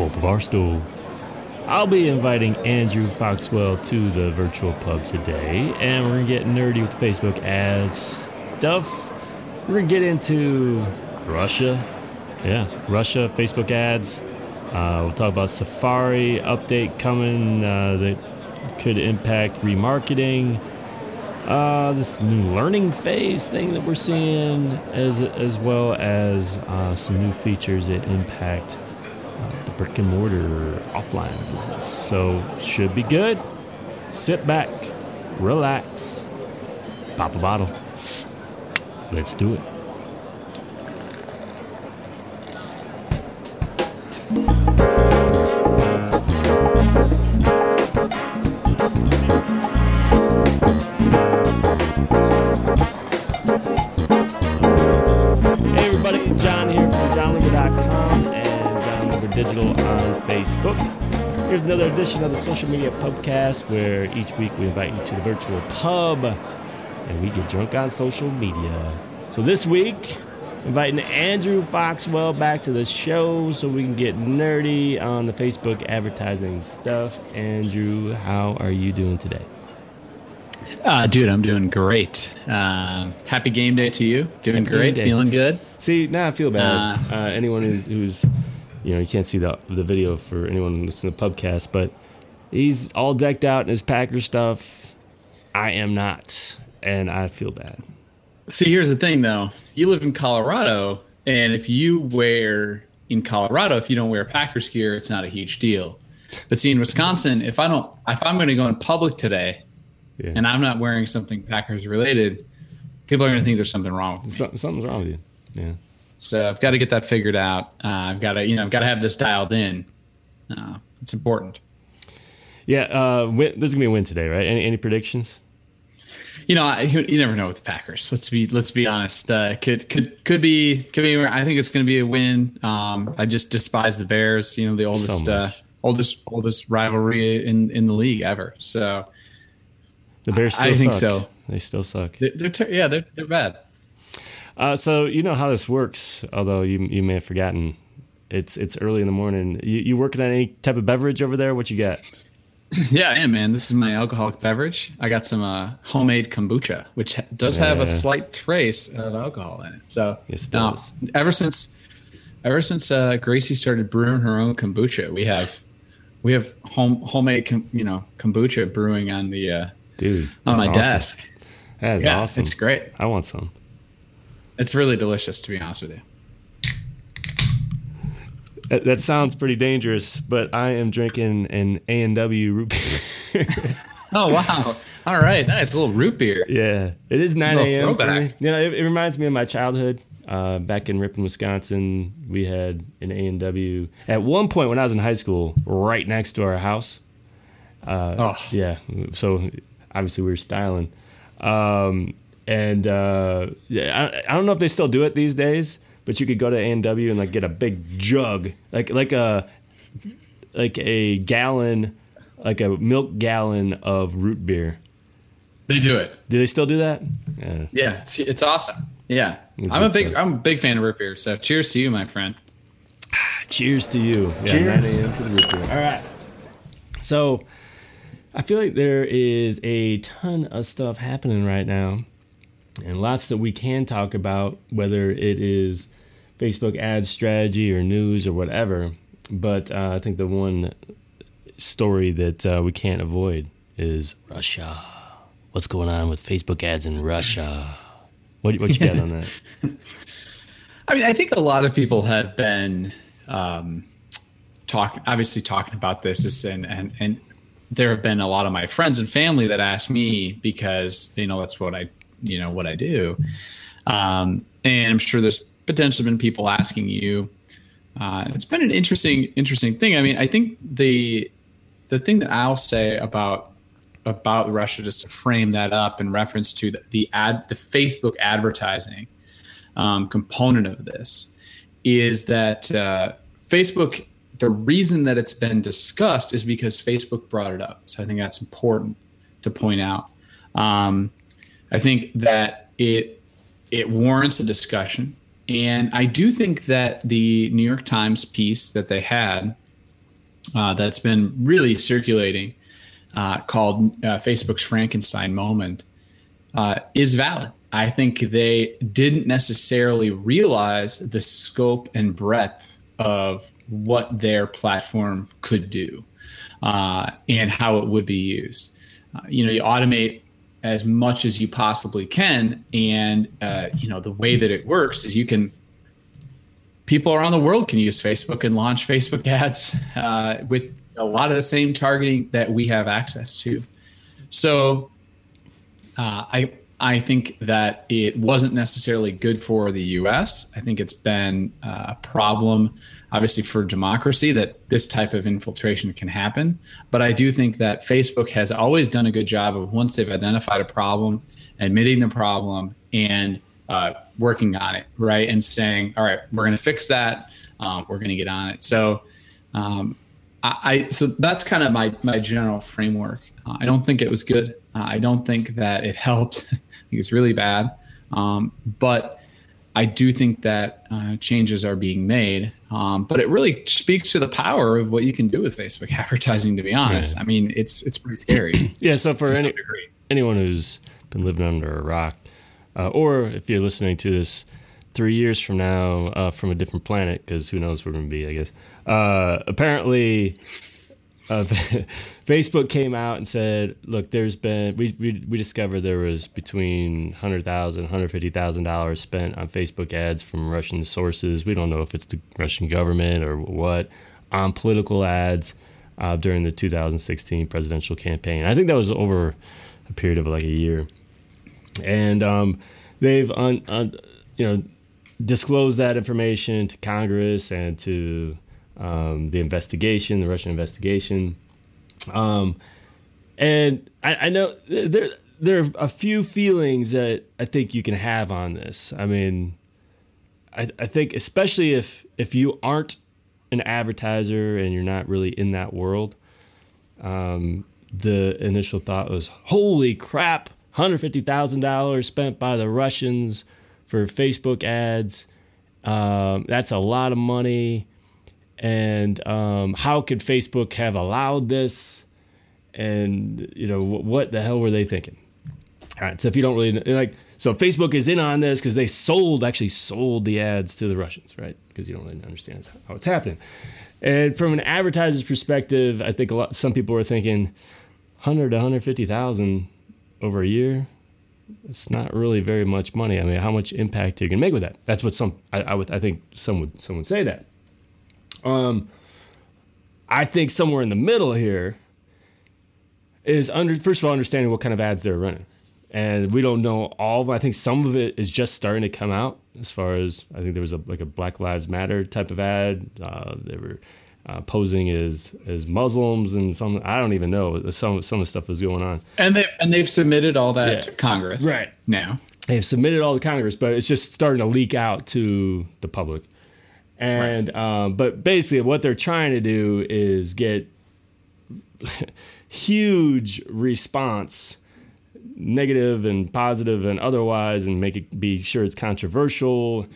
Pulp Barstool. I'll be inviting Andrew Foxwell to the virtual pub today, and we're gonna get nerdy with Facebook ads stuff. We're gonna get into Russia. Yeah, Russia, Facebook ads. Uh, we'll talk about Safari update coming uh, that could impact remarketing. Uh, this new learning phase thing that we're seeing, as as well as uh, some new features that impact brick and mortar offline business. So should be good. Sit back, relax, pop a bottle. Let's do it. Another edition of the Social Media Pubcast where each week we invite you to the virtual pub and we get drunk on social media. So this week, inviting Andrew Foxwell back to the show so we can get nerdy on the Facebook advertising stuff. Andrew, how are you doing today? Uh, dude, I'm doing great. Uh, happy game day to you. Doing Happy great. Feeling good. See, now I feel bad. Uh, Uh, anyone who's, who's, you know, you can't see the the video for anyone listening to the pubcast, but he's all decked out in his Packer stuff. I am not, and I feel bad. See, here's the thing, though. You live in Colorado, and if you wear in Colorado, if you don't wear Packers gear, it's not a huge deal. But see, in Wisconsin, if I don't, if I'm going to go in public today, Yeah. and I'm not wearing something Packers related, people are going to think there's something wrong with me. Something's wrong with you. Yeah. So I've got to get that figured out. Uh, I've got to, you know, I've got to have this dialed in. Uh, it's important. Yeah. Uh, win, this is gonna be a win today, right? Any any predictions? You know, I, you never know with the Packers. Let's be let's be honest. Uh, could could could be could be. I think it's going to be a win. Um, I just despise the Bears. You know, the oldest So uh, oldest oldest rivalry in in the league ever. So The Bears still I think suck. so. They still suck. they're, they're ter- yeah, they're they're bad. Uh, so you know how this works, although you you may have forgotten. It's it's early in the morning. You you working on any type of beverage over there? What you got? Yeah, I am, man. This is my alcoholic beverage. I got some uh, homemade kombucha, which ha- does have a slight trace of alcohol in it. So Yes, it does. ever since ever since uh, Gracie started brewing her own kombucha, we have we have home homemade com- you know kombucha brewing on the uh, Dude, on my awesome. desk. That is yeah, awesome. it's great. I want some. It's really delicious, to be honest with you. That, that sounds pretty dangerous, but I am drinking an A and W root beer. Oh wow! All right, nice little root beer. yeah, it is nine a.m. for me. You know, it, it reminds me of my childhood. Uh, back in Ripon, Wisconsin, we had an A and W. At one point, when I was in high school, right next to our house. oh, Yeah, so obviously we were styling, um, and uh, yeah, I, I don't know if they still do it these days, but you could go to A and W and like get a big jug, like like a like a gallon, like a milk gallon of root beer. they do it. Do they still do that? Yeah. Yeah, it's, it's awesome. Yeah, It's I'm a big stuff. I'm a big fan of root beer. So cheers to you, my friend. Cheers to you. Yeah, Cheers. 9 a.m. for the root beer. All right. So I feel like there is a ton of stuff happening right now, and lots that we can talk about, whether it is Facebook ad strategy or news or whatever. But uh, I think the one story that uh, we can't avoid is Russia. What's going on with Facebook ads in Russia? What, what you got on that? I mean, I think a lot of people have been um, talking, obviously talking about this, and and and there have been a lot of my friends and family that ask me because you know that's what I, you know, what I do, um, and I'm sure there's potentially been people asking you. Uh, it's been an interesting, interesting thing. I mean, I think the the thing that I'll say about about Russia, just to frame that up in reference to the, the ad, the Facebook advertising um, component of this, is that uh, Facebook. The reason that it's been discussed is because Facebook brought it up. So I think that's important to point out. Um, I think that it it warrants a discussion, and I do think that the New York Times piece that they had uh, that's been really circulating uh, called uh, Facebook's Frankenstein moment uh, is valid. I think they didn't necessarily realize the scope and breadth of what their platform could do uh, and how it would be used. Uh, you know, you automate as much as you possibly can, and uh, you know the way that it works is you can. People around the world can use Facebook and launch Facebook ads uh, with a lot of the same targeting that we have access to. So, uh, I I think that it wasn't necessarily good for the US. I think it's been a problem, obviously, for democracy that this type of infiltration can happen. But I do think that Facebook has always done a good job of once they've identified a problem, admitting the problem and uh, working on it, right? And saying, all right, we're going to fix that. Um, we're going to get on it. So, um, I, I, so that's kind of my my general framework. Uh, I don't think it was good. Uh, I don't think that it helped. I think it's really bad. Um, but I do think that uh, changes are being made. Um, but it really speaks to the power of what you can do with Facebook advertising. To be honest, I mean, it's it's pretty scary. yeah. So for any, anyone who's been living under a rock, uh, or if you're listening to this three years from now uh, from a different planet, because who knows where we're going to be, I guess. Uh, apparently, uh, Facebook came out and said, "Look, there's been we we, we discovered there was between hundred thousand, hundred fifty thousand dollars spent on Facebook ads from Russian sources. We don't know if it's the Russian government or what on political ads uh, during the 2016 presidential campaign. I think that was over a period of like a year, and um, they've un, un, you know disclosed that information to Congress and to um, the investigation, the Russian investigation. Um, and I, I, know there there are a few feelings that I think you can have on this. I mean, I, I think especially if if you aren't an advertiser and you're not really in that world, um, the initial thought was, "Holy crap! Hundred fifty thousand dollars spent by the Russians for Facebook ads. Um, that's a lot of money." And um, how could Facebook have allowed this? And you know what the hell were they thinking? All right, so if you don't really like, so Facebook is in on this because they sold actually sold the ads to the Russians, right? Because you don't really understand how it's happening. And from an advertiser's perspective, I think a lot some people are thinking, hundred to hundred fifty thousand over a year. It's not really very much money. I mean, how much impact are you can make with that? That's what some I, I would I think some would some would say that. Um, I think somewhere in the middle here is under first of all understanding what kind of ads they're running, and we don't know all. of I think some of it is just starting to come out. As far as I think there was a like a Black Lives Matter type of ad. Uh, they were uh, posing as as Muslims and some I don't even know some some of the stuff was going on. And they and they've submitted all that yeah. to Congress right now. They've submitted all to Congress, but it's just starting to leak out to the public. And right. um, but basically, what they're trying to do is get huge response, negative and positive and otherwise, and make it be sure it's controversial.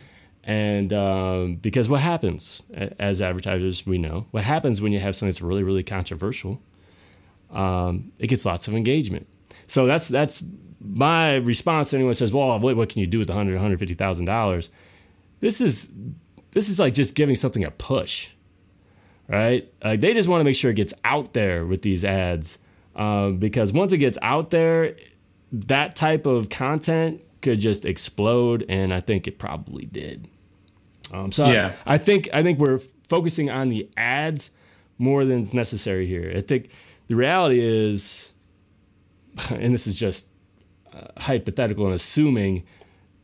And um, because what happens as advertisers, we know what happens when you have something that's really, really controversial. Um, it gets lots of engagement. So that's that's my response to anyone who says, "Well, what, what can you do with 100, 150 thousand dollars?" This is this is like just giving something a push, right? Like they just want to make sure it gets out there with these ads um, because once it gets out there, that type of content could just explode, and I think it probably did. Um, so yeah. I, I think I think we're focusing on the ads more than is necessary here. I think the reality is, and this is just uh, hypothetical and assuming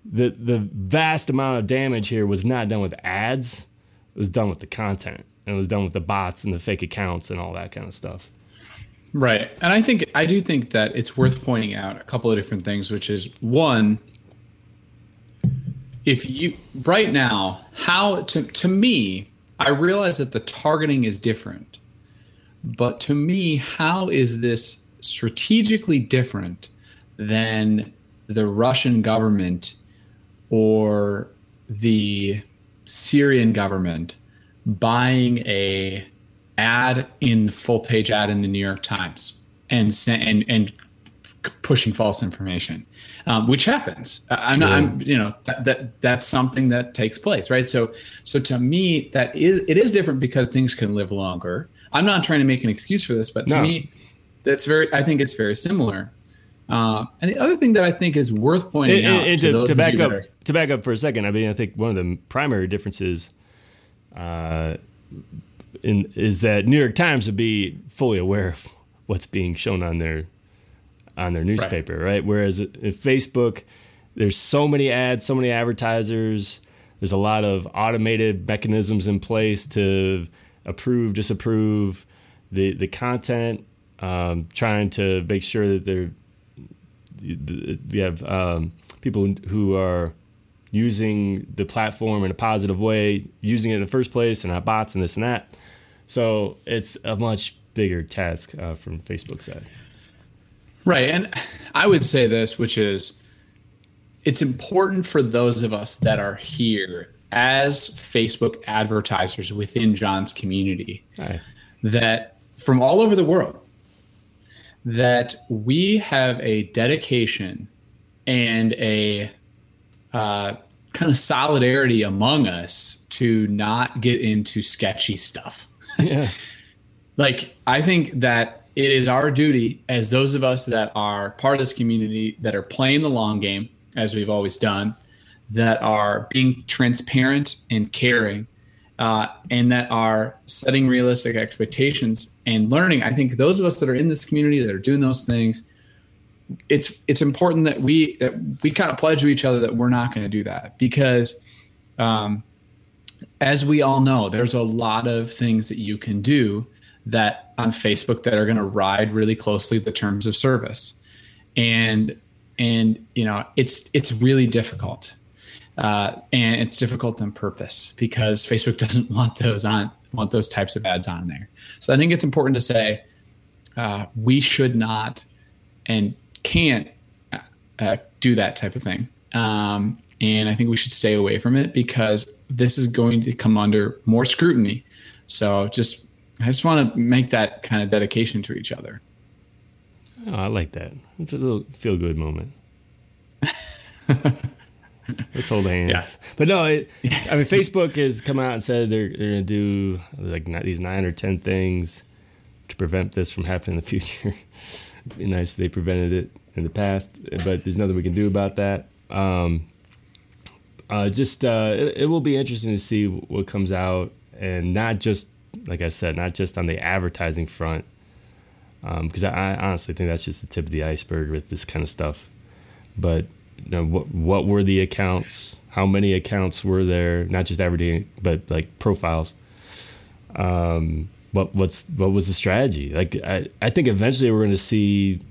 the the vast amount of damage here was not done with ads. It was done with the content. And it was done with the bots and the fake accounts and all that kind of stuff. Right. And I think I do think that it's worth pointing out a couple of different things, which is one, if you right now, how to to me, I realize that the targeting is different. But to me, how is this strategically different than the Russian government or the Syrian government buying a ad in full page ad in the New York Times and and and pushing false information, um, which happens. I'm not, I'm, you know, that, that that's something that takes place, right? So, so to me, that is it is different because things can live longer. I'm not trying to make an excuse for this, but to no. me, that's very. I think it's very similar. Uh, and the other thing that I think is worth pointing and, out and to, to, back up to back up for a second, I mean, I think one of the primary differences uh, in, is that New York Times would be fully aware of what's being shown on their on their newspaper, right? right? Whereas Facebook, there's so many ads, so many advertisers. There's a lot of automated mechanisms in place to approve, disapprove the the content, um, trying to make sure that they're we have um, people who are using the platform in a positive way, using it in the first place, and not bots and this and that. So it's a much bigger task uh, from Facebook side. Right. And I would say this, which is it's important for those of us that are here as Facebook advertisers within Jon's community Hi. that from all over the world, that we have a dedication and a uh, kind of solidarity among us to not get into sketchy stuff. Yeah. like, I think that it is our duty as those of us that are part of this community that are playing the long game, as we've always done, that are being transparent and caring, uh, and that are setting realistic expectations and learning. I think those of us that are in this community that are doing those things, it's it's important that we that we kind of pledge to each other that we're not going to do that because, um, as we all know, there's a lot of things that you can do that on Facebook that are going to ride really closely the terms of service, and and you know it's it's really difficult, uh, and it's difficult on purpose because Facebook doesn't want those on want those types of ads on there. So I think it's important to say uh, we should not and can't uh, uh do that type of thing. Um, and I think we should stay away from it because this is going to come under more scrutiny. So just I just want to make that kind of dedication to each other. Oh, I like that. It's a little feel good moment. Let's hold hands. Yeah. But no, it, I mean, Facebook has come out and said they're, they're going to do like these nine or ten things to prevent this from happening in the future. Be nice they prevented it in the past, but there's nothing we can do about that. Um, uh, just uh, it, it, will be interesting to see what comes out, and not just like I said, not just on the advertising front, because um, I, I honestly think that's just the tip of the iceberg with this kind of stuff. But you know, what what were the accounts? How many accounts were there? Not just advertising, but like profiles. Um, what what's what was the strategy? Like I, I think eventually we're going to see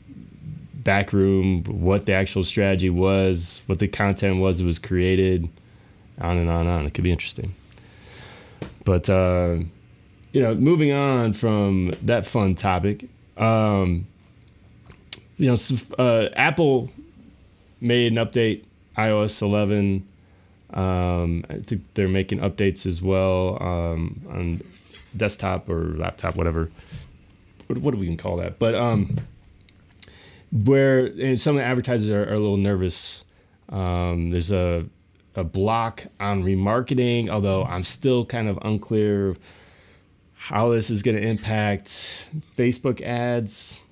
backroom what the actual strategy was, what the content was that was created, on and on and on. It could be interesting. But uh, you know, moving on from that fun topic, um, you know, uh, Apple made an update, iOS 11. Um, I think they're making updates as well um, on desktop or laptop, whatever. What, what do we can call that? But um, where some of the advertisers are, are a little nervous. Um, there's a a block on remarketing, although I'm still kind of unclear how this is going to impact Facebook ads,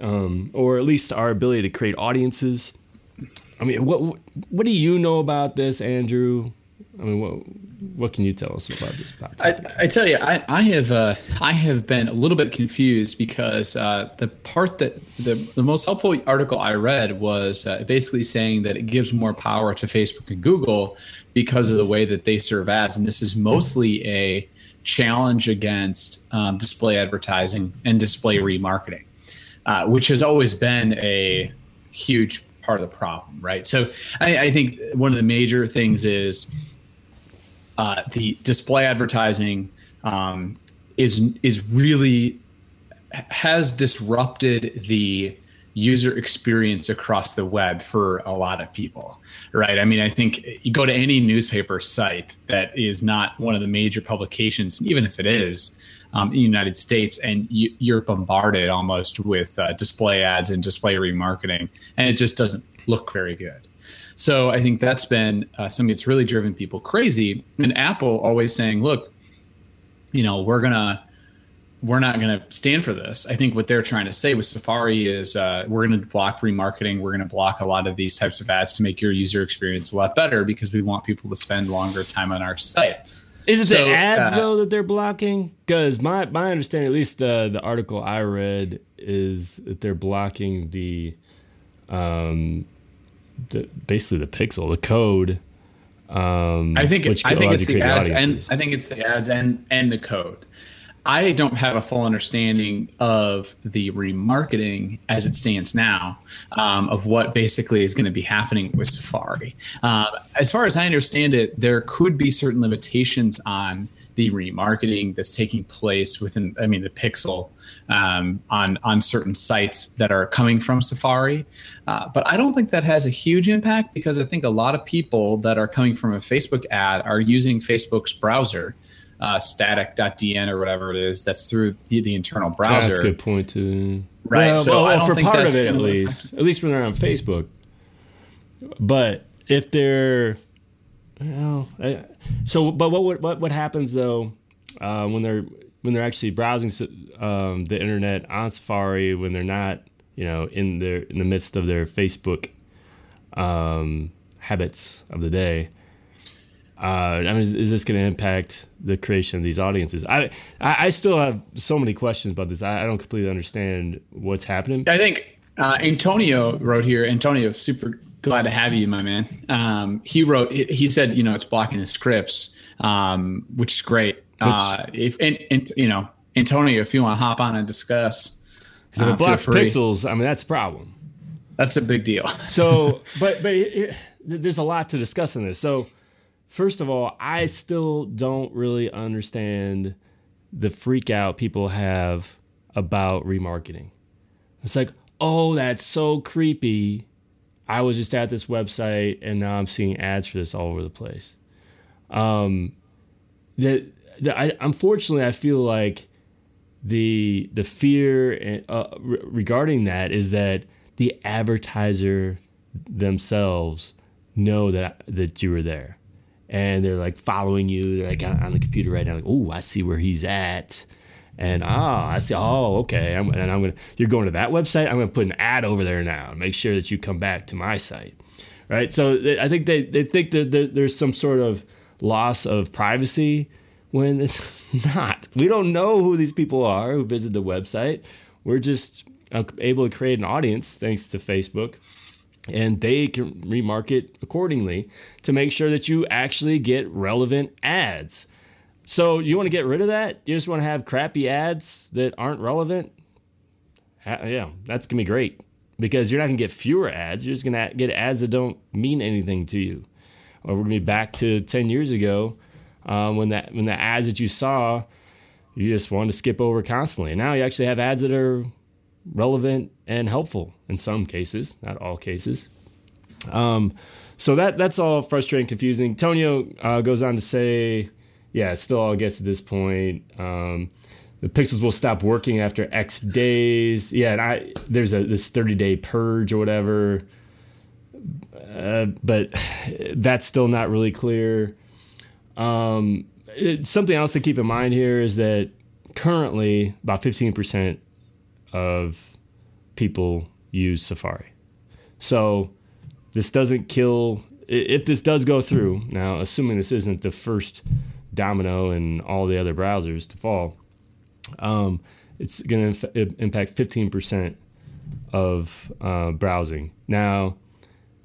um, or at least our ability to create audiences. I mean, what what do you know about this, Andrew? I mean, what what can you tell us about this I, I, tell you, I, I have uh, I have been a little bit confused because uh, the part that the, the most helpful article I read was uh, basically saying that it gives more power to Facebook and Google because of the way that they serve ads, and this is mostly a challenge against um, display advertising and display remarketing, uh, which has always been a huge part of the problem, right? So I, I think one of the major things is uh, the display advertising um, is is really has disrupted the user experience across the web for a lot of people, right? I mean, I think you go to any newspaper site that is not one of the major publications, even if it is, um, in the United States, and you, are bombarded almost with uh, display ads and display remarketing, and it just doesn't look very good. So I think that's been uh, something that's really driven people crazy. And Apple always saying, "Look, you know, we're gonna." We're not going to stand for this. I think what they're trying to say with Safari is uh, we're going to block remarketing. We're going to block a lot of these types of ads to make your user experience a lot better because we want people to spend longer time on our site. Is it so, the ads uh, though that they're blocking? Because my my understanding, at least uh, the article I read, is that they're blocking the, um, the basically the pixel, the code. Um, I think I think it's the ads audiences. and I think it's the ads and and the code. I don't have a full understanding of the remarketing as it stands now, um, of what basically is going to be happening with Safari. Uh, as far as I understand it, there could be certain limitations on the remarketing that's taking place within, I mean, the Pixel um, on on certain sites that are coming from Safari. Uh, but I don't think that has a huge impact because I think a lot of people that are coming from a Facebook ad are using Facebook's browser uh, static.dn or whatever it is that's through the, the internal browser. That's a good point too. Right. Well, so well for part of it at least, at least when they're on Facebook. But if they're, well, so but what what what happens though uh, when they're when they're actually browsing um, the internet on Safari when they're not you know in their in the midst of their Facebook um, habits of the day I mean, is, is this going to impact the creation of these audiences? I, I, I still have so many questions about this. I, I, don't completely understand what's happening. I think uh, Antonio wrote here. Antonio, super glad to have you, my man. Um, he wrote. He said, you know, it's blocking the scripts, um, which is great. Uh, if and, and, you know, Antonio, if you want to hop on and discuss, if it uh, blocks pixels, I mean, that's a problem. That's a big deal. so, but but it, there's a lot to discuss in this. So First of all, I still don't really understand the freak out people have about remarketing. It's like, oh, that's so creepy. I was just at this website and now I'm seeing ads for this all over the place. Um, that, I, unfortunately, I feel like the the fear uh, regarding that is that the advertiser themselves know that that you were there and they're like following you. They're like on, the computer right now, like, oh, I see where he's at. And ah, I see. Oh, okay. I'm, and I'm gonna. You're going to that website. I'm gonna put an ad over there now. And make sure that you come back to my site, right? So I think they they think that there's some sort of loss of privacy when it's not. We don't know who these people are who visit the website. We're just uh, able to create an audience thanks to Facebook and they can remarket accordingly to make sure that you actually get relevant ads. So you want to get rid of that? You just want to have crappy ads that aren't relevant? Yeah, that's going to be great because you're not going to get fewer ads. You're just going to get ads that don't mean anything to you. Or we're going to be back to 10 years ago um, when that when the ads that you saw, you just wanted to skip over constantly. And now you actually have ads that are relevant and helpful in some cases, not all cases. Um, so that that's all frustrating, confusing. Tonio uh, goes on to say, yeah, still, I guess at this point, um, the pixels will stop working after X days. Yeah, and I there's a this 30 day purge or whatever, uh, but that's still not really clear. Um, it, something else to keep in mind here is that currently about 15% of people use Safari. So this doesn't kill. If this does go through, now assuming this isn't the first domino in all the other browsers to fall, um, it's going to impact 15% of uh, browsing. Now,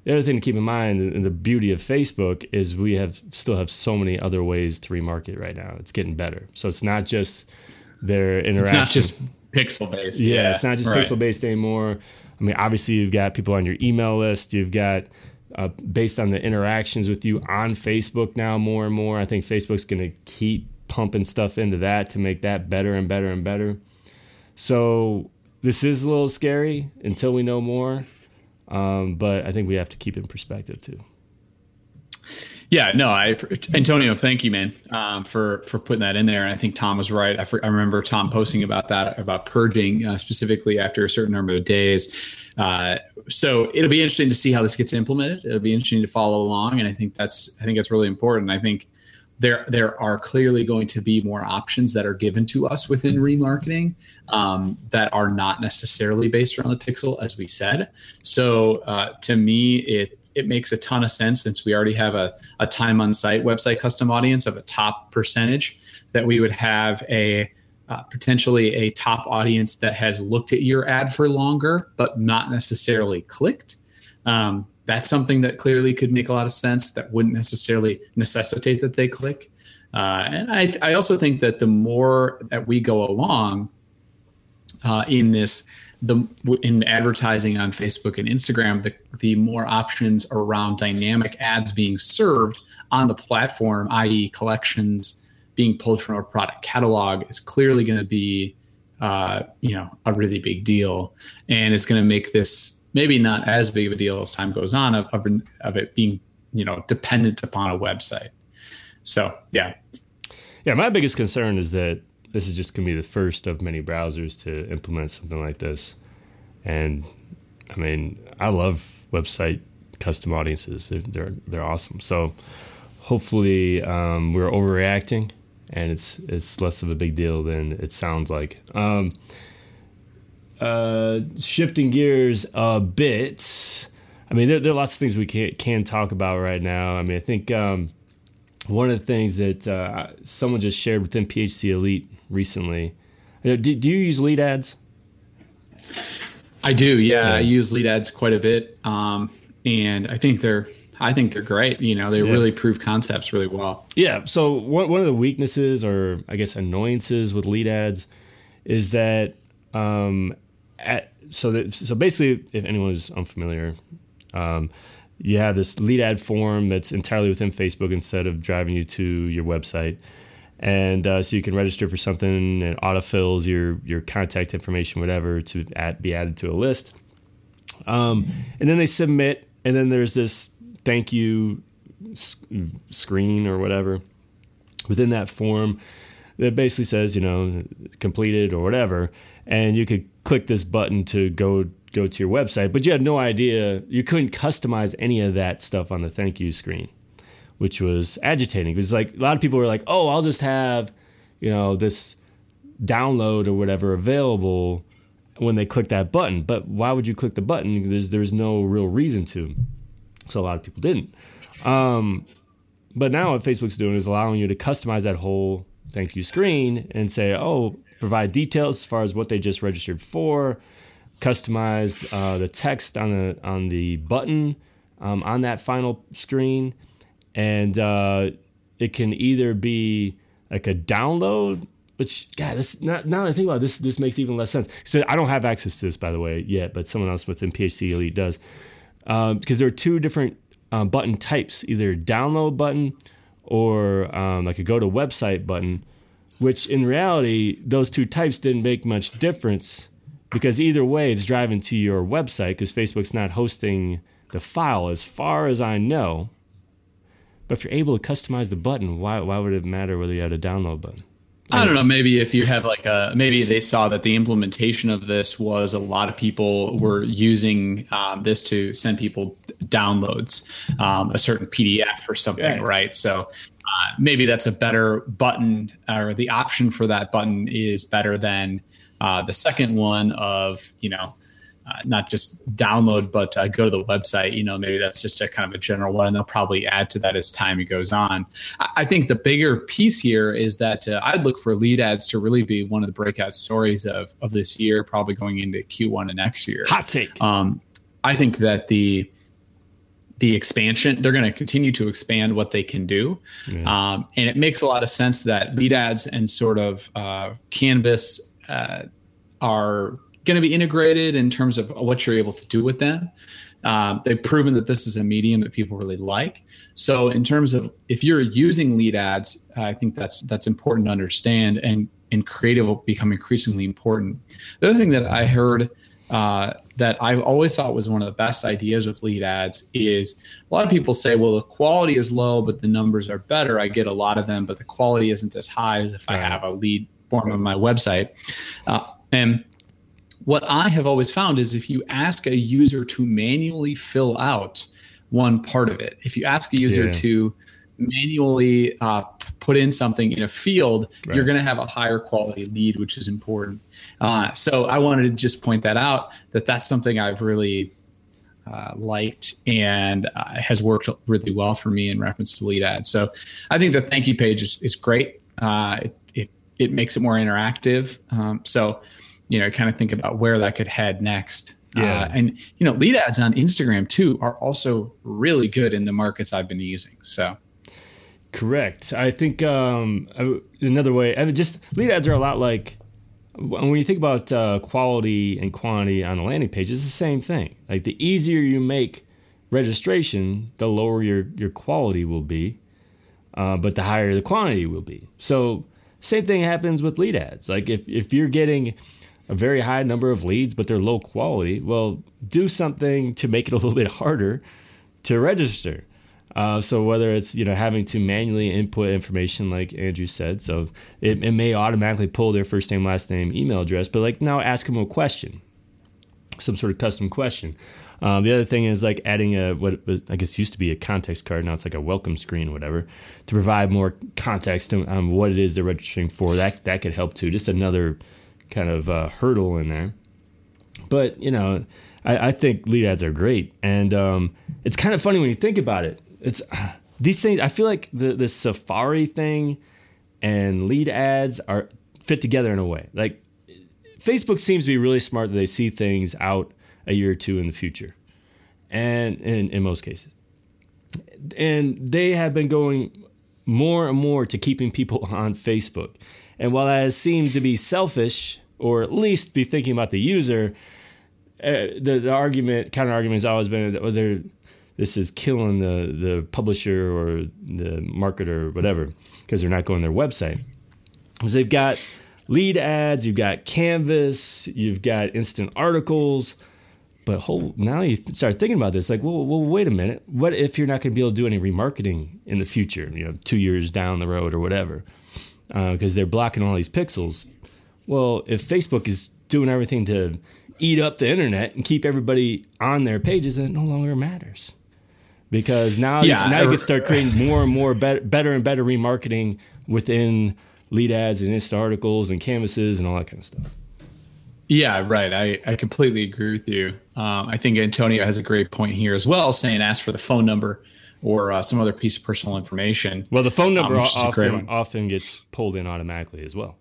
the other thing to keep in mind, and the beauty of Facebook is we have still have so many other ways to remarket right now. It's getting better, so it's not just their interaction. It's not just pixel based. Yeah, yeah, it's not just right. pixel based anymore. I mean, obviously, you've got people on your email list. You've got uh, based on the interactions with you on Facebook now more and more. I think Facebook's going to keep pumping stuff into that to make that better and better and better. So this is a little scary until we know more. Um, but I think we have to keep in perspective too. Yeah, no, I Antonio, thank you, man, um, for for putting that in there. And I think Tom was right. I, for, I remember Tom posting about that about purging uh, specifically after a certain number of days. Uh, so it'll be interesting to see how this gets implemented. It'll be interesting to follow along, and I think that's I think that's really important. I think there there are clearly going to be more options that are given to us within remarketing um, that are not necessarily based around the pixel, as we said. So uh, to me, it it makes a ton of sense since we already have a, a time on site website custom audience of a top percentage that we would have a uh, potentially a top audience that has looked at your ad for longer but not necessarily clicked. Um, that's something that clearly could make a lot of sense that wouldn't necessarily necessitate that they click. Uh, and I, I also think that the more that we go along uh, in this the in advertising on Facebook and Instagram, the the more options around dynamic ads being served on the platform, i.e., collections being pulled from a product catalog, is clearly going to be uh, you know a really big deal, and it's going to make this maybe not as big of a deal as time goes on of, of, of it being you know dependent upon a website. So yeah, yeah. My biggest concern is that this is just going to be the first of many browsers to implement something like this. And I mean, I love website custom audiences. They're they're, they're awesome. So hopefully um, we're overreacting and it's it's less of a big deal than it sounds like. Um, uh, shifting gears a bit. I mean, there, there, are lots of things we can can talk about right now. I mean, I think um, one of the things that uh, someone just shared within PHC Elite recently. Do, do you use lead ads? I do. Yeah. I use lead ads quite a bit, um, and I think they're I think they're great. You know, they yeah. really prove concepts really well. Yeah. So one one of the weaknesses, or I guess annoyances, with lead ads, is that um, at so that so basically, if anyone is unfamiliar, um, you have this lead ad form that's entirely within Facebook instead of driving you to your website. And uh, so you can register for something and autofills your your contact information whatever to add, be added to a list. Um, and then they submit and then there's this thank you screen or whatever. Within that form that basically says you know completed or whatever. And you could click this button to go go to your website but you had no idea you couldn't customize any of that stuff on the thank you screen which was agitating because like a lot of people were like, "Oh, I'll just have, you know, this download or whatever available when they click that button." But why would you click the button? There's there's no real reason to. So a lot of people didn't. Um, but now what Facebook's doing is allowing you to customize that whole thank you screen and say, "Oh, provide details as far as what they just registered for." Customize uh, the text on the on the button um, on that final screen and uh, it can either be like a download which God, this not, now that I think about it, this, this makes even less sense. So I don't have access to this, by the way, yet, but someone else within PHC Elite does, um, because there are two different um, button types: either download button or um, like a go to website button. Which in reality, those two types didn't make much difference because either way, it's driving to your website because Facebook's not hosting the file, as far as I know. But if you're able to customize the button, why why would it matter whether you had a download button? I don't know. Maybe if you have like a maybe they saw that the implementation of this was a lot of people were using um, this to send people downloads, um, a certain PDF or something, yeah. right? So uh, maybe that's a better button, or the option for that button is better than uh, the second one of you know uh, not just download, but uh, go to the website. You know, maybe that's just a kind of a general one, and they'll probably add to that as time goes on. I, I think the bigger piece here is that uh, I'd look for lead ads to really be one of the breakout stories of of this year, probably going into Q1 of next year. Hot take. Um, I think that the the expansion they're going to continue to expand what they can do yeah. um, and it makes a lot of sense that lead ads and sort of uh, canvas uh, are going to be integrated in terms of what you're able to do with them. Um, they've proven that this is a medium that people really like. So, in terms of if you're using lead ads, I think that's that's important to understand. And and creative will become increasingly important. The other thing that I heard uh, that I always thought was one of the best ideas with lead ads is a lot of people say, well, the quality is low, but the numbers are better. I get a lot of them, but the quality isn't as high as if I have a lead form on my website. Uh, and what I have always found is if you ask a user to manually fill out one part of it, if you ask a user yeah. to manually uh, put in something in a field, right. you're going to have a higher quality lead, which is important. Uh, so I wanted to just point that out that that's something I've really uh, liked and uh, has worked really well for me in reference to lead ads. So I think the thank you page is, is great. Uh, it, it, makes it more interactive. Um, so, you know, kind of think about where that could head next. Yeah. Uh, and, you know, lead ads on Instagram too are also really good in the markets I've been using. So, Correct. I think um, another way, I mean, just lead ads are a lot like when you think about uh, quality and quantity on a landing page. It's the same thing. Like the easier you make registration, the lower your your quality will be, uh, but the higher the quantity will be. So same thing happens with lead ads. Like if if you're getting a very high number of leads, but they're low quality, well, do something to make it a little bit harder to register. Uh, so whether it's you know having to manually input information like Andrew said, so it, it may automatically pull their first name, last name, email address, but like now ask them a question, some sort of custom question. Um, the other thing is like adding a what I guess used to be a context card, now it's like a welcome screen, whatever, to provide more context on um, what it is they're registering for. That that could help too. Just another kind of uh, hurdle in there. But you know, I, I, think lead ads are great, and um, it's kind of funny when you think about it it's these things. I feel like the the Safari thing and lead ads are fit together in a way. Like Facebook seems to be really smart that they see things out a year or two in the future, and in in most cases, and they have been going more and more to keeping people on Facebook. And while that seemed to be selfish, or at least be thinking about the user, uh, the, the argument, counter argument has always been that well, they're this is killing the the publisher or the marketer or whatever because they're not going to their website. Because they've got lead ads, you've got Canvas, you've got instant articles. But whole, now you start thinking about this, like, well, well, wait a minute. What if you're not going to be able to do any remarketing in the future? You know, two years down the road or whatever, because uh, they're blocking all these pixels. Well, if Facebook is doing everything to eat up the internet and keep everybody on their pages, then it no longer matters because now yeah, you, now you can start creating more and more better, better and better remarketing within lead ads and Insta articles and canvases and all that kind of stuff. Yeah, right. I, I completely agree with you. Um, I think Antonio has a great point here as well, saying ask for the phone number or uh, some other piece of personal information. Well, the phone number um, often, often gets pulled in automatically as well.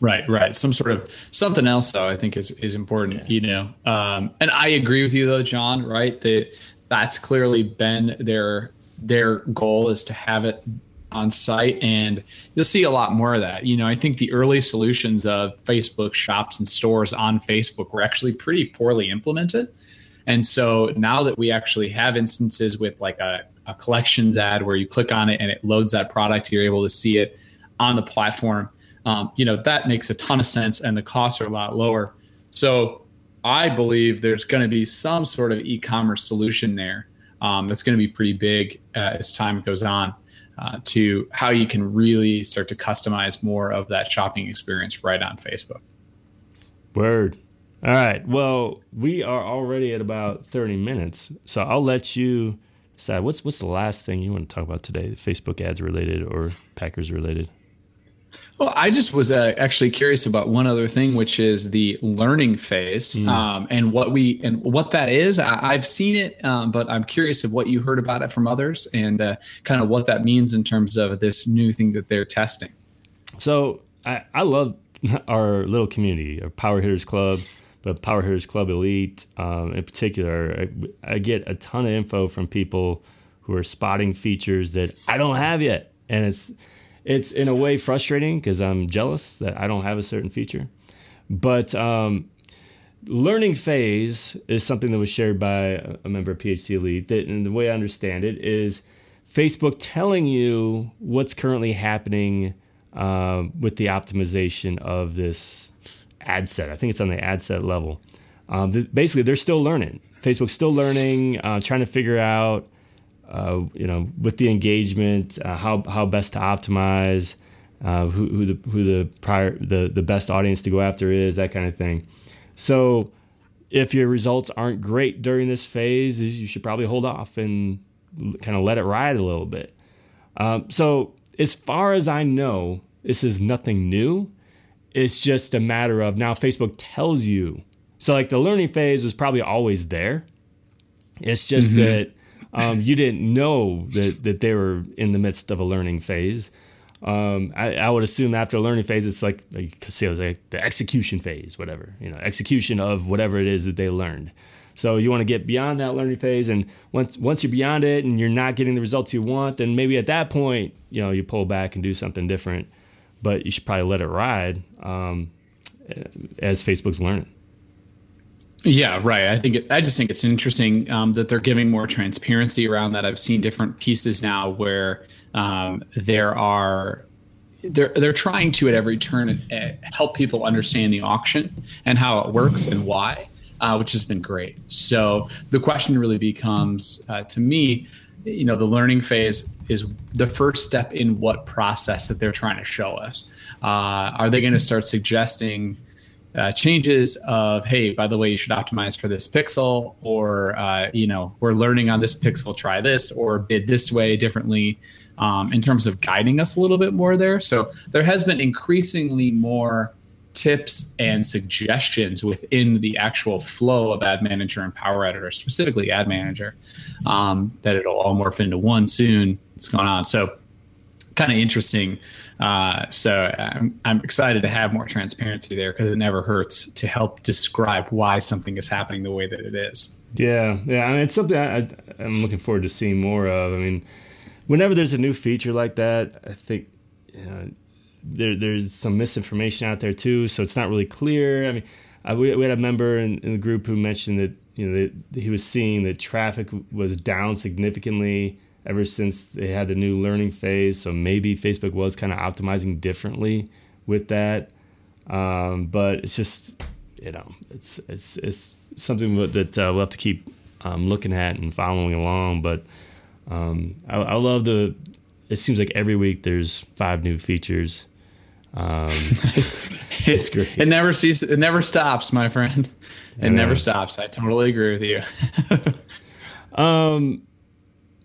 Right, right. Some sort of something else though I think is is important, yeah. you know. Um, and I agree with you though, Jon. Right, that that's clearly been their their goal is to have it on site and you'll see a lot more of that. You know i think the early solutions of facebook shops and stores on facebook were actually pretty poorly implemented. And so now that we actually have instances with like a, a collections ad where you click on it and it loads that product you're able to see it on the platform um, you know that makes a ton of sense and the costs are a lot lower. So I believe there's going to be some sort of e-commerce solution there um, that's going to be pretty big uh, as time goes on uh, to how you can really start to customize more of that shopping experience right on Facebook. Word. All right. Well, we are already at about 30 minutes, so I'll let you decide what's what's the last thing you want to talk about today, Facebook ads related or Packers related. Well, I just was uh, actually curious about one other thing, which is the learning phase, mm. um, and what we and what that is. I, have seen it, um, but I'm curious of what you heard about it from others, and uh, kind of what that means in terms of this new thing that they're testing. So I, I love our little community, our Power Hitters Club, but Power Hitters Club Elite um, in particular. I, I get a ton of info from people who are spotting features that I don't have yet, and it's it's in a way frustrating because I'm jealous that I don't have a certain feature. But um, learning phase is something that was shared by a member of PHC Elite. That, and the way I understand it is Facebook telling you what's currently happening uh, with the optimization of this ad set. I think it's on the ad set level. Um, th- basically, they're still learning. Facebook's still learning, uh, trying to figure out, uh, you know, with the engagement, uh, how how best to optimize, uh, who, who the who the prior the the best audience to go after is, that kind of thing. So, if your results aren't great during this phase, you should probably hold off and kind of let it ride a little bit. Um, so, as far as I know, this is nothing new. It's just a matter of now Facebook tells you. So, like the learning phase was probably always there. It's just mm-hmm. that um, you didn't know that, that they were in the midst of a learning phase. Um, I, I, would assume after a learning phase, it's like, like say it was like the execution phase, whatever, you know, execution of whatever it is that they learned. So you want to get beyond that learning phase, and once once you're beyond it and you're not getting the results you want, then maybe at that point, you know, you pull back and do something different. But you should probably let it ride um, as Facebook's learning. Yeah, right. I think it, I just think it's interesting um, that they're giving more transparency around that. I've seen different pieces now where um, there are they're they're trying to at every turn uh, help people understand the auction and how it works and why, uh, which has been great. So the question really becomes uh, to me, you know, the learning phase is the first step in what process that they're trying to show us. Uh, are they going to start suggesting? Uh, changes of hey by the way you should optimize for this pixel or uh, you know we're learning on this pixel try this or bid this way differently um, in terms of guiding us a little bit more there. So there has been increasingly more tips and suggestions within the actual flow of ad manager and power editor specifically ad manager um, that it'll all morph into one soon. It's going on. So kind of interesting uh, so I'm, I'm excited to have more transparency there because it never hurts to help describe why something is happening the way that it is. Yeah, yeah, I mean, it's something I, am looking forward to seeing more of. I mean, whenever there's a new feature like that, I think you know, there there's some misinformation out there too, so it's not really clear. I mean, I, we, we, had a member in, in, the group who mentioned that you know that he was seeing that traffic was down significantly ever since they had the new learning phase. So maybe Facebook was kind of optimizing differently with that. Um, but it's just, you know, it's it's it's something that uh, we'll have to keep um, looking at and following along. But um, I, I, love the. It seems like every week there's five new features. Um, it's great. It never ceases. It never stops, my friend. It never stops. I totally agree with you. um,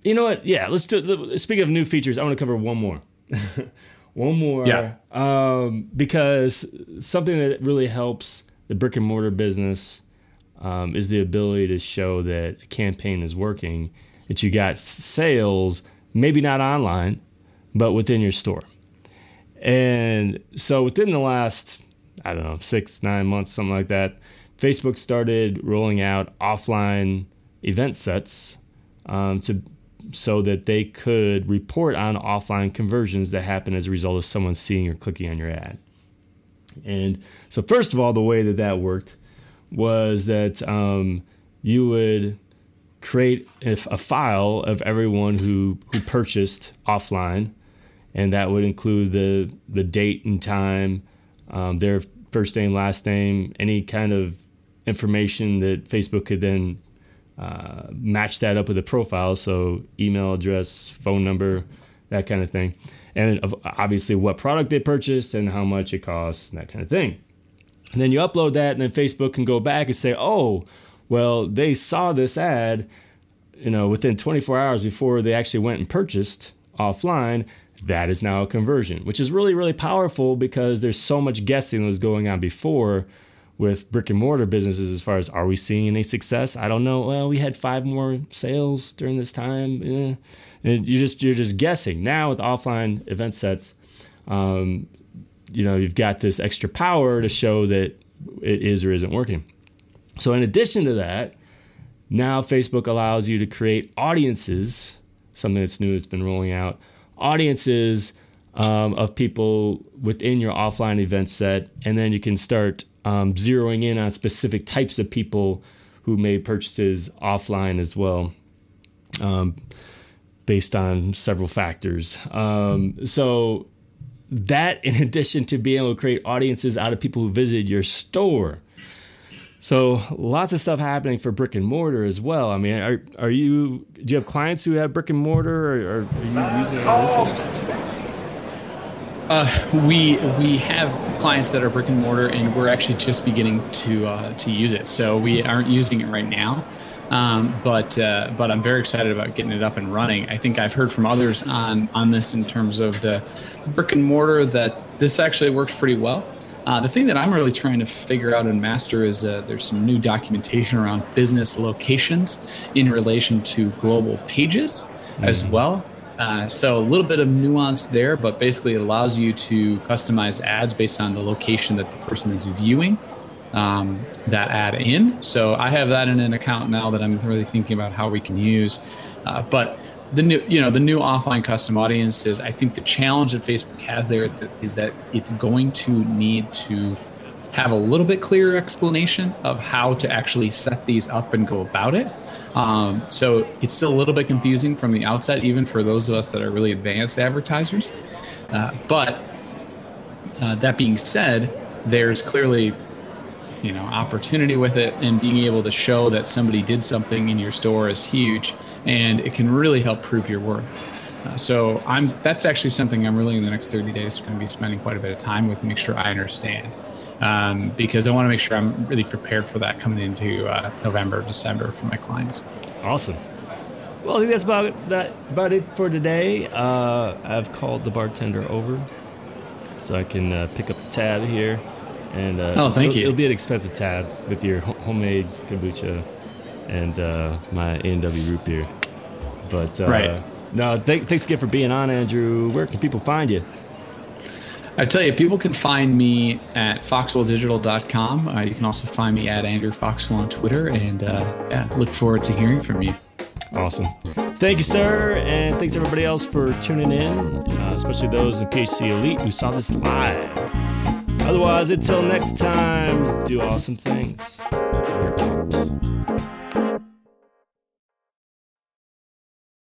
you know what? Yeah, let's do. Speaking of new features, I want to cover one more. one more. Yeah. Um, because something that really helps the brick and mortar business um, is the ability to show that a campaign is working, that you got sales, maybe not online, but within your store. And so within the last, I don't know, six, nine months, something like that, Facebook started rolling out offline event sets um, to so that they could report on offline conversions that happen as a result of someone seeing or clicking on your ad. And so, first of all, the way that that worked was that um, you would create a, file of everyone who, who purchased offline, and that would include the, the date and time, um, their first name, last name, any kind of information that Facebook could then uh, match that up with a profile, so email address, phone number, that kind of thing, and obviously what product they purchased and how much it costs, and that kind of thing. And then you upload that, and then Facebook can go back and say, oh, well, they saw this ad, you know, within 24 hours before they actually went and purchased offline. That is now a conversion, which is really, really powerful because there's so much guessing that was going on before with brick and mortar businesses as far as are we seeing any success? I don't know. Well, we had five more sales during this time. Eh. you just you're just guessing. Now with offline event sets, um, you know you've got this extra power to show that it is or isn't working. So in addition to that, now Facebook allows you to create audiences. Something that's new that's been rolling out. Audiences um, of people within your offline event set, and then you can start um, zeroing in on specific types of people who made purchases offline as well, um, based on several factors. Um, so that in addition to being able to create audiences out of people who visit your store. So lots of stuff happening for brick and mortar as well. I mean, are, are you do you have clients who have brick and mortar, or, or are you using this? Uh, we we have clients that are brick and mortar, and we're actually just beginning to uh, to use it. So we aren't using it right now, um, but uh, but I'm very excited about getting it up and running. I think I've heard from others on on this in terms of the brick and mortar that this actually works pretty well. Uh, the thing that I'm really trying to figure out and master is uh, there's some new documentation around business locations in relation to global pages mm-hmm. as well. Uh, so a little bit of nuance there, but basically it allows you to customize ads based on the location that the person is viewing um, that ad in. So I have that in an account now that I'm really thinking about how we can use. Uh, but the new you know the new offline custom audiences i think the challenge that facebook has there is that it's going to need to have a little bit clearer explanation of how to actually set these up and go about it. Um, so it's still a little bit confusing from the outset even for those of us that are really advanced advertisers. Uh, but uh, that being said there's clearly you know opportunity with it and being able to show that somebody did something in your store is huge and it can really help prove your worth. Uh, so i'm that's actually something i'm really in the next 30 days going to be spending quite a bit of time with to make sure i understand um, because i want to make sure i'm really prepared for that coming into uh, november december for my clients awesome well i think that's about that about it for today uh, i've called the bartender over so i can uh, pick up the tab here and uh, oh, thank it'll, you. It'll be an expensive tab with your homemade kombucha and uh, my A&W root beer. But uh, right. no, th- thanks again for being on, Andrew. Where can people find you? I tell you, people can find me at foxwelldigital.com. Uh, you can also find me at Andrew Foxwell on Twitter, and uh, yeah, look forward to hearing from you. Awesome. Thank you, sir, and thanks everybody else for tuning in, uh, especially those in PHC Elite who saw this live. Otherwise, until next time, do awesome things.